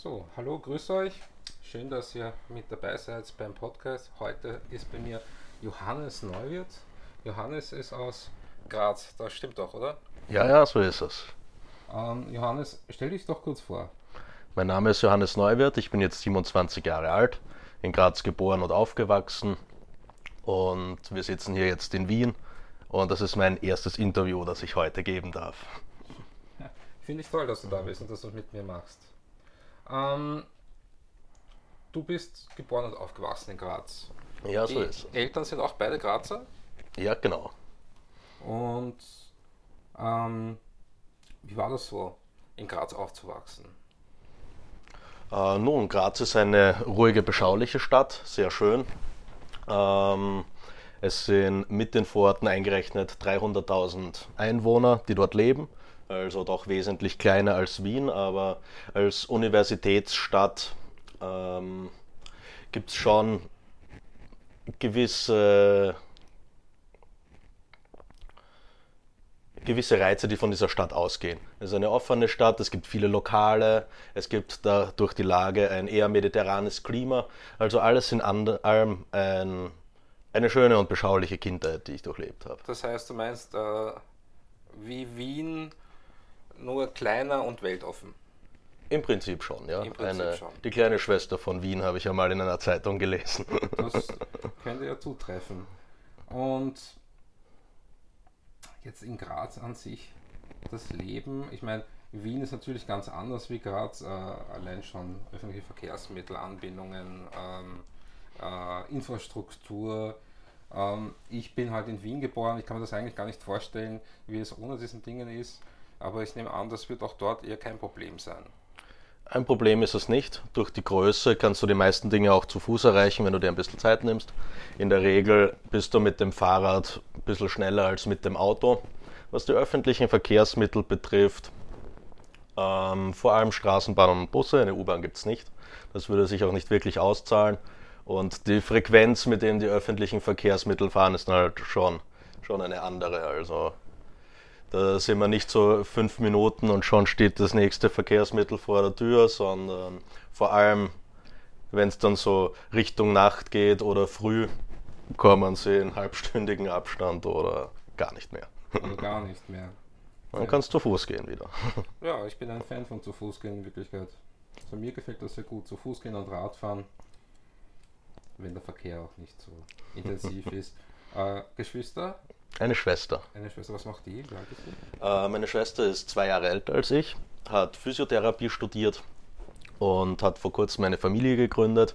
So, hallo, grüß euch. Schön, dass ihr mit dabei seid beim Podcast. Heute ist bei mir Johannes Neuwirth. Johannes ist aus Graz, das stimmt doch, oder? Ja, ja, so ist es. Ähm, Johannes, stell dich doch kurz vor. Mein Name ist Johannes Neuwirth, ich bin jetzt 27 Jahre alt, in Graz geboren und aufgewachsen und wir sitzen hier jetzt in Wien und das ist mein erstes Interview, das ich heute geben darf. Finde ich toll, dass du da bist und dass du es mit mir machst. Ähm, du bist geboren und aufgewachsen in Graz. Ja, so Die ist es. Eltern sind auch beide Grazer Ja, genau. und ähm, wie war das so, in Graz aufzuwachsen? Äh, nun, Graz ist eine ruhige, beschauliche Stadt, sehr schön. Ähm, es sind mit den Vororten eingerechnet 300.000 Einwohner, die dort leben. Also doch wesentlich kleiner als Wien, aber als Universitätsstadt ähm, gibt es schon gewisse, gewisse Reize, die von dieser Stadt ausgehen. Es ist eine offene Stadt, es gibt viele Lokale, es gibt da durch die Lage ein eher mediterranes Klima. Also alles in allem ein, eine schöne und beschauliche Kindheit, die ich durchlebt habe. Das heißt, du meinst äh, wie Wien, nur kleiner und weltoffen. Im Prinzip schon, ja. Im Prinzip eine, schon. Die kleine Schwester von Wien habe ich ja mal in einer Zeitung gelesen. Das könnte ja zutreffen. Und jetzt in Graz an sich, das Leben, ich meine, Wien ist natürlich ganz anders wie Graz, äh, allein schon öffentliche Verkehrsmittel, Anbindungen, ähm, äh, Infrastruktur. Ähm, ich bin halt in Wien geboren, ich kann mir das eigentlich gar nicht vorstellen, wie es ohne diesen Dingen ist, aber ich nehme an, das wird auch dort eher kein Problem sein. Ein Problem ist es nicht. Durch die Größe kannst du die meisten Dinge auch zu Fuß erreichen, wenn du dir ein bisschen Zeit nimmst. In der Regel bist du mit dem Fahrrad ein bisschen schneller als mit dem Auto. Was die öffentlichen Verkehrsmittel betrifft, ähm, vor allem Straßenbahnen und Busse, eine U-Bahn gibt es nicht. Das würde sich auch nicht wirklich auszahlen. Und die Frequenz, mit dem die öffentlichen Verkehrsmittel fahren, ist dann halt schon, schon eine andere. Also da sind wir nicht so fünf Minuten und schon steht das nächste Verkehrsmittel vor der Tür, sondern vor allem, wenn es dann so Richtung Nacht geht oder früh, kommen sie in halbstündigen Abstand oder gar nicht mehr. Also gar nicht mehr. Dann kannst du zu Fuß gehen wieder. Ja, ich bin ein Fan von zu Fuß gehen in Wirklichkeit. Also mir gefällt das sehr gut, zu Fuß gehen und Radfahren, wenn der Verkehr auch nicht so intensiv ist. Äh, Geschwister, Eine Schwester. eine Schwester, was macht die? Äh, meine Schwester ist zwei Jahre älter als ich, hat Physiotherapie studiert und hat vor kurzem eine Familie gegründet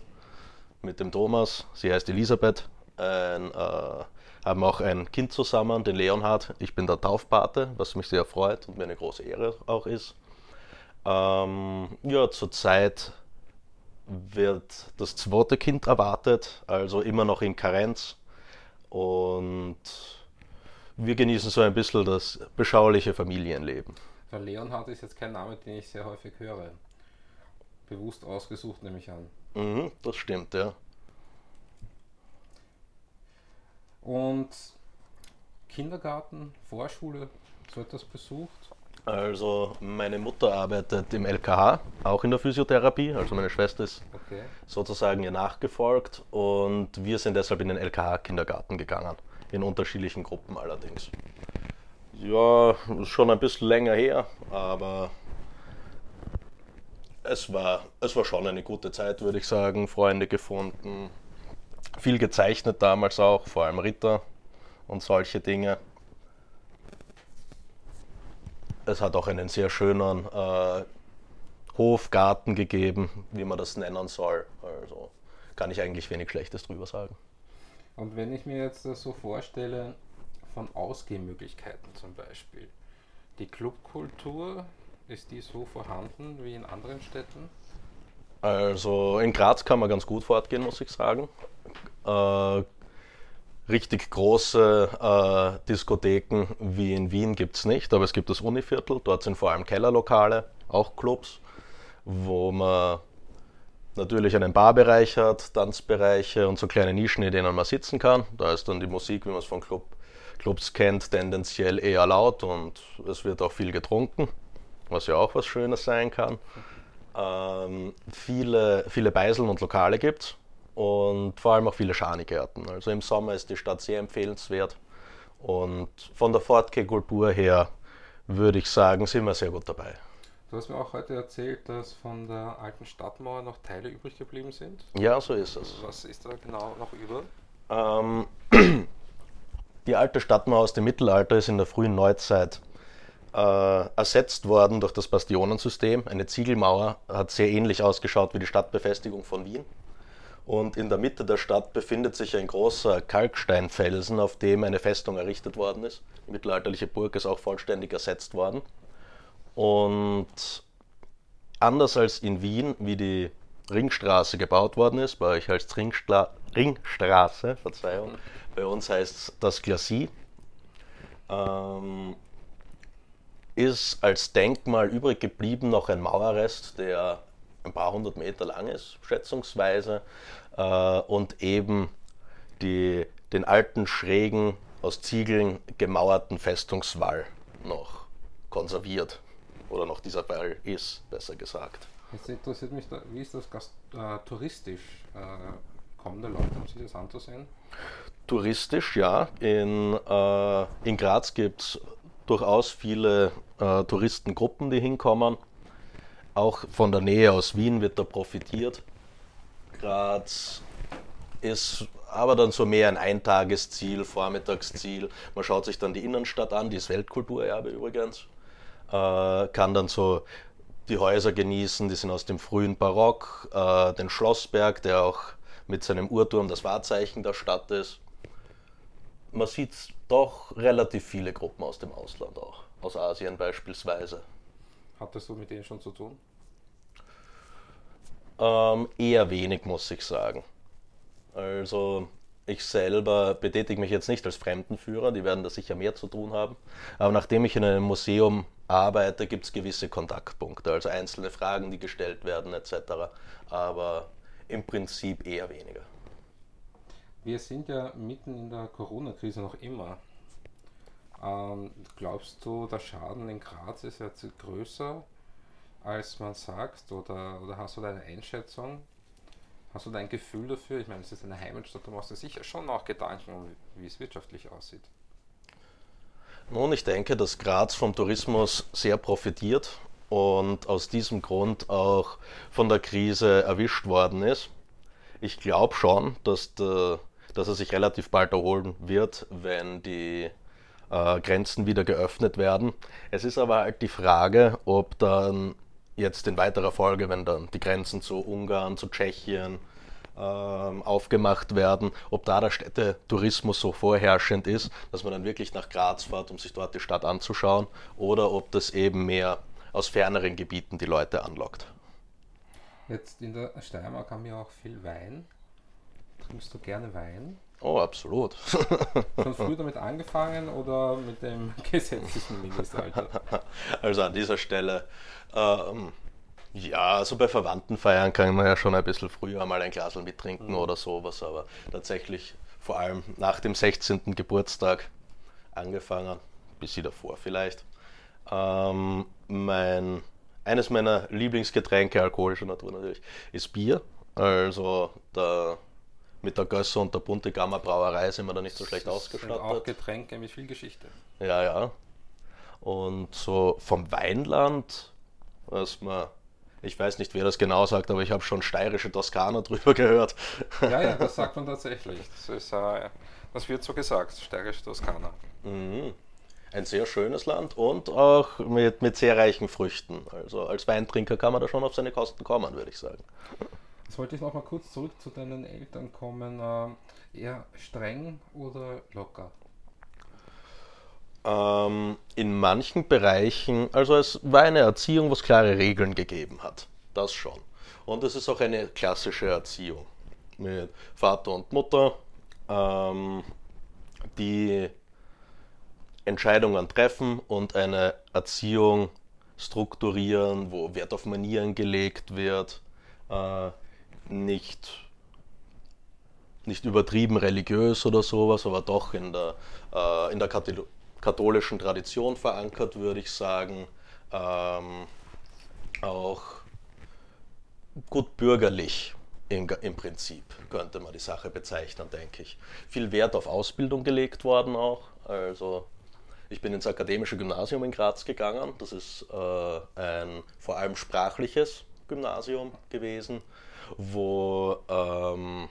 mit dem Thomas. Sie heißt Elisabeth. Ein, äh, haben auch ein Kind zusammen, den Leonhard. Ich bin der Taufpate, was mich sehr freut und mir eine große Ehre auch ist. Ähm, ja, zurzeit wird das zweite Kind erwartet, also immer noch in Karenz. Und wir genießen so ein bisschen das beschauliche Familienleben. Der Leonhard ist jetzt kein Name, den ich sehr häufig höre. Bewusst ausgesucht, nehme ich an. Mhm, das stimmt, ja. Und Kindergarten, Vorschule, so etwas besucht? Also meine Mutter arbeitet im LKH, auch in der Physiotherapie. Also meine Schwester ist Okay. sozusagen ihr nachgefolgt und wir sind deshalb in den LKH-Kindergarten gegangen. In unterschiedlichen Gruppen allerdings. Ja, schon ein bisschen länger her, aber es war, es war schon eine gute Zeit, würde ich sagen. Freunde gefunden, viel gezeichnet damals auch, vor allem Ritter und solche Dinge. Es hat auch einen sehr schönen äh, Hofgarten gegeben, wie man das nennen soll. Also kann ich eigentlich wenig Schlechtes drüber sagen. Und wenn ich mir jetzt das so vorstelle, von Ausgehmöglichkeiten zum Beispiel, die Clubkultur, ist die so vorhanden wie in anderen Städten? Also in Graz kann man ganz gut fortgehen, muss ich sagen. Äh, richtig große äh, Diskotheken wie in Wien gibt es nicht, aber es gibt das Univiertel. Dort sind vor allem Kellerlokale, auch Clubs, wo man natürlich einen Barbereich hat, Tanzbereiche und so kleine Nischen, in denen man sitzen kann. Da ist dann die Musik, wie man es von Club, Clubs kennt, tendenziell eher laut und es wird auch viel getrunken, was ja auch was Schönes sein kann. ähm, viele, viele Beiseln und Lokale gibt und vor allem auch viele Schanigärten. Also im Sommer ist die Stadt sehr empfehlenswert und von der Fortgehkultur her würde ich sagen, sind wir sehr gut dabei. Du hast mir auch heute erzählt, dass von der alten Stadtmauer noch Teile übrig geblieben sind. Ja, so ist es. Was ist da genau noch über? Ähm, die alte Stadtmauer aus dem Mittelalter ist in der frühen Neuzeit äh, ersetzt worden durch das Bastionensystem. Eine Ziegelmauer hat sehr ähnlich ausgeschaut wie die Stadtbefestigung von Wien. Und in der Mitte der Stadt befindet sich ein großer Kalksteinfelsen, auf dem eine Festung errichtet worden ist. Die mittelalterliche Burg ist auch vollständig ersetzt worden. Und anders als in Wien, wie die Ringstraße gebaut worden ist, bei euch heißt es Ringstla Ringstraße, Verzeihung, bei uns heißt es das Glacis, ähm, ist als Denkmal übrig geblieben noch ein Mauerrest, der ein paar hundert Meter lang ist, schätzungsweise, äh, und eben die, den alten, schrägen, aus Ziegeln gemauerten Festungswall noch konserviert oder noch dieser Wall ist, besser gesagt. Jetzt interessiert mich, da, wie ist das Gast, äh, touristisch? Äh, kommen da Leute, um sich das anzusehen? Touristisch, ja. In, äh, in Graz gibt es durchaus viele äh, Touristengruppen, die hinkommen. Auch von der Nähe aus Wien wird da profitiert. Graz ist aber dann so mehr ein Eintagesziel, Vormittagsziel. Man schaut sich dann die Innenstadt an, die ist Weltkulturerbe übrigens kann dann so die Häuser genießen, die sind aus dem frühen Barock, äh, den Schlossberg, der auch mit seinem Uhrturm das Wahrzeichen der Stadt ist. Man sieht doch relativ viele Gruppen aus dem Ausland auch, aus Asien beispielsweise. Hattest du mit denen schon zu tun? Ähm, eher wenig, muss ich sagen. Also ich selber betätige mich jetzt nicht als Fremdenführer, die werden da sicher mehr zu tun haben. Aber nachdem ich in einem Museum arbeite, gibt es gewisse Kontaktpunkte, also einzelne Fragen, die gestellt werden etc. Aber im Prinzip eher weniger. Wir sind ja mitten in der Corona-Krise noch immer. Ähm, glaubst du, der Schaden in Graz ist jetzt größer, als man sagt? Oder, oder hast du da eine Einschätzung? Hast du da ein Gefühl dafür? Ich meine, es ist eine Heimatstadt, du machst dir sicher schon auch Gedanken, wie es wirtschaftlich aussieht. Nun, ich denke, dass Graz vom Tourismus sehr profitiert und aus diesem Grund auch von der Krise erwischt worden ist. Ich glaube schon, dass, der, dass er sich relativ bald erholen wird, wenn die äh, Grenzen wieder geöffnet werden. Es ist aber halt die Frage, ob dann jetzt in weiterer Folge, wenn dann die Grenzen zu Ungarn, zu Tschechien, aufgemacht werden, ob da der Städtetourismus so vorherrschend ist, dass man dann wirklich nach Graz fährt, um sich dort die Stadt anzuschauen, oder ob das eben mehr aus ferneren Gebieten die Leute anlockt. Jetzt in der Steiermark haben wir auch viel Wein. Trinkst du gerne Wein? Oh, absolut. Schon früh damit angefangen oder mit dem gesetzlichen Mindestalter? Also an dieser Stelle ähm, ja, also bei Verwandtenfeiern kann man ja schon ein bisschen früher mal ein Glas mittrinken mhm. oder sowas, aber tatsächlich vor allem nach dem 16. Geburtstag angefangen, bis sie davor vielleicht. Ähm, mein, eines meiner Lieblingsgetränke, alkoholischer Natur natürlich, ist Bier. Also der, mit der Gösser und der Bunte Gamma Brauerei sind wir da nicht so schlecht das ausgestattet. Sind auch Getränke mit viel Geschichte. Ja, ja. Und so vom Weinland, was man ich weiß nicht, wer das genau sagt, aber ich habe schon steirische Toskana drüber gehört. Ja, ja, das sagt man tatsächlich. Das, ist, äh, das wird so gesagt, steirische Toskana. Mhm. Ein sehr schönes Land und auch mit, mit sehr reichen Früchten. Also als Weintrinker kann man da schon auf seine Kosten kommen, würde ich sagen. Jetzt wollte ich noch mal kurz zurück zu deinen Eltern kommen. Ähm, eher streng oder locker? Ähm, in manchen Bereichen, also es war eine Erziehung, wo es klare Regeln gegeben hat. Das schon. Und es ist auch eine klassische Erziehung mit Vater und Mutter, ähm, die Entscheidungen treffen und eine Erziehung strukturieren, wo Wert auf Manieren gelegt wird, äh, nicht, nicht übertrieben religiös oder sowas, aber doch in der, äh, in der Kategorie katholischen Tradition verankert, würde ich sagen. Ähm, auch gut bürgerlich im, im Prinzip, könnte man die Sache bezeichnen, denke ich. Viel Wert auf Ausbildung gelegt worden auch. Also ich bin ins Akademische Gymnasium in Graz gegangen. Das ist äh, ein vor allem sprachliches Gymnasium gewesen, wo ähm,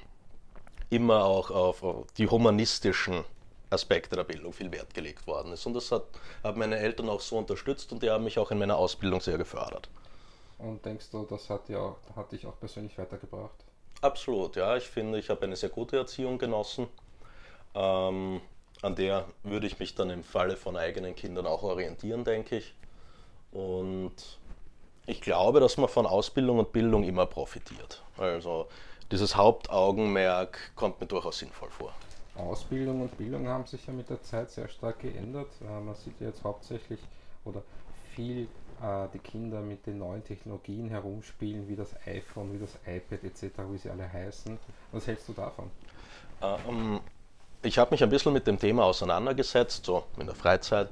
immer auch auf die humanistischen Aspekte der Bildung viel Wert gelegt worden ist. Und das hat, haben meine Eltern auch so unterstützt und die haben mich auch in meiner Ausbildung sehr gefördert. Und denkst du, das hat, ja, hat dich auch persönlich weitergebracht? Absolut, ja. Ich finde, ich habe eine sehr gute Erziehung genossen. Ähm, an der würde ich mich dann im Falle von eigenen Kindern auch orientieren, denke ich. Und ich glaube, dass man von Ausbildung und Bildung immer profitiert. Also dieses Hauptaugenmerk kommt mir durchaus sinnvoll vor. Ausbildung und Bildung haben sich ja mit der Zeit sehr stark geändert. Äh, man sieht ja jetzt hauptsächlich oder viel äh, die Kinder mit den neuen Technologien herumspielen, wie das iPhone, wie das iPad etc., wie sie alle heißen. Was hältst du davon? Ähm, ich habe mich ein bisschen mit dem Thema auseinandergesetzt, so in der Freizeit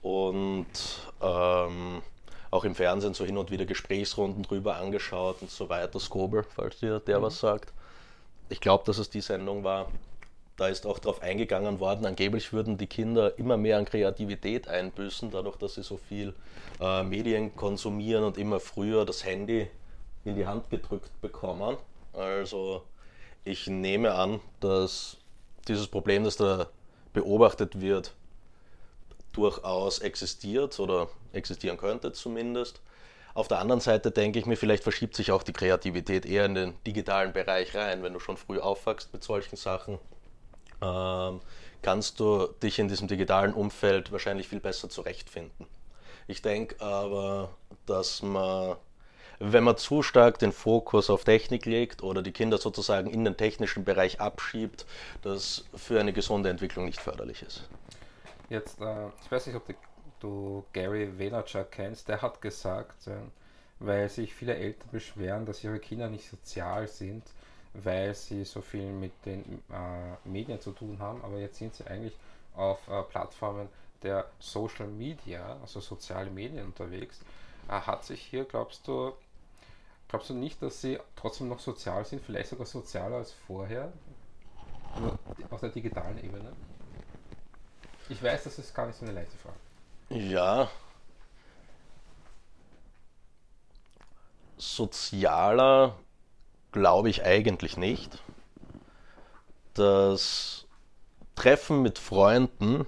und ähm, auch im Fernsehen so hin und wieder Gesprächsrunden drüber angeschaut und so weiter. Scober, falls dir der mhm. was sagt. Ich glaube, dass es die Sendung war. Da ist auch darauf eingegangen worden, angeblich würden die Kinder immer mehr an Kreativität einbüßen, dadurch, dass sie so viel äh, Medien konsumieren und immer früher das Handy in die Hand gedrückt bekommen. Also ich nehme an, dass dieses Problem, das da beobachtet wird, durchaus existiert oder existieren könnte zumindest. Auf der anderen Seite denke ich mir, vielleicht verschiebt sich auch die Kreativität eher in den digitalen Bereich rein, wenn du schon früh aufwachst mit solchen Sachen ähm, kannst du dich in diesem digitalen Umfeld wahrscheinlich viel besser zurechtfinden. Ich denke aber, dass man, wenn man zu stark den Fokus auf Technik legt oder die Kinder sozusagen in den technischen Bereich abschiebt, das für eine gesunde Entwicklung nicht förderlich ist. Jetzt, äh, ich weiß nicht, ob du Gary Vaynerchuk kennst, der hat gesagt, äh, weil sich viele Eltern beschweren, dass ihre Kinder nicht sozial sind, weil sie so viel mit den äh, Medien zu tun haben, aber jetzt sind sie eigentlich auf äh, Plattformen der Social Media, also soziale Medien unterwegs. Äh, hat sich hier, glaubst du, glaubst du nicht, dass sie trotzdem noch sozial sind, vielleicht sogar sozialer als vorher, auf der digitalen Ebene? Ich weiß, das ist gar nicht so eine leichte Frage. Ja. Sozialer glaube ich eigentlich nicht. Das Treffen mit Freunden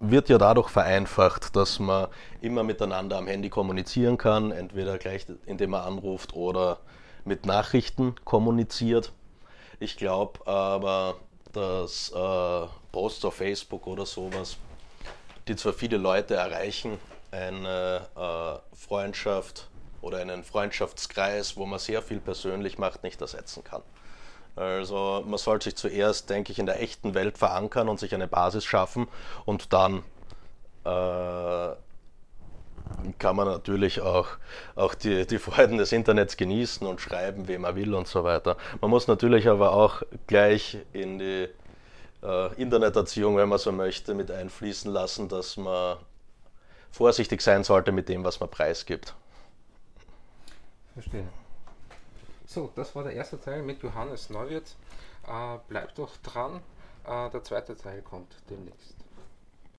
wird ja dadurch vereinfacht, dass man immer miteinander am Handy kommunizieren kann, entweder gleich indem man anruft oder mit Nachrichten kommuniziert. Ich glaube aber, dass äh, Posts auf Facebook oder sowas, die zwar viele Leute erreichen, eine äh, Freundschaft oder einen Freundschaftskreis, wo man sehr viel persönlich macht, nicht ersetzen kann. Also man sollte sich zuerst, denke ich, in der echten Welt verankern und sich eine Basis schaffen und dann äh, kann man natürlich auch, auch die, die Freuden des Internets genießen und schreiben, wem er will und so weiter. Man muss natürlich aber auch gleich in die äh, Interneterziehung, wenn man so möchte, mit einfließen lassen, dass man vorsichtig sein sollte mit dem, was man preisgibt. Verstehe. So, das war der erste Teil mit Johannes Neuwirth. Äh, bleibt doch dran, äh, der zweite Teil kommt demnächst.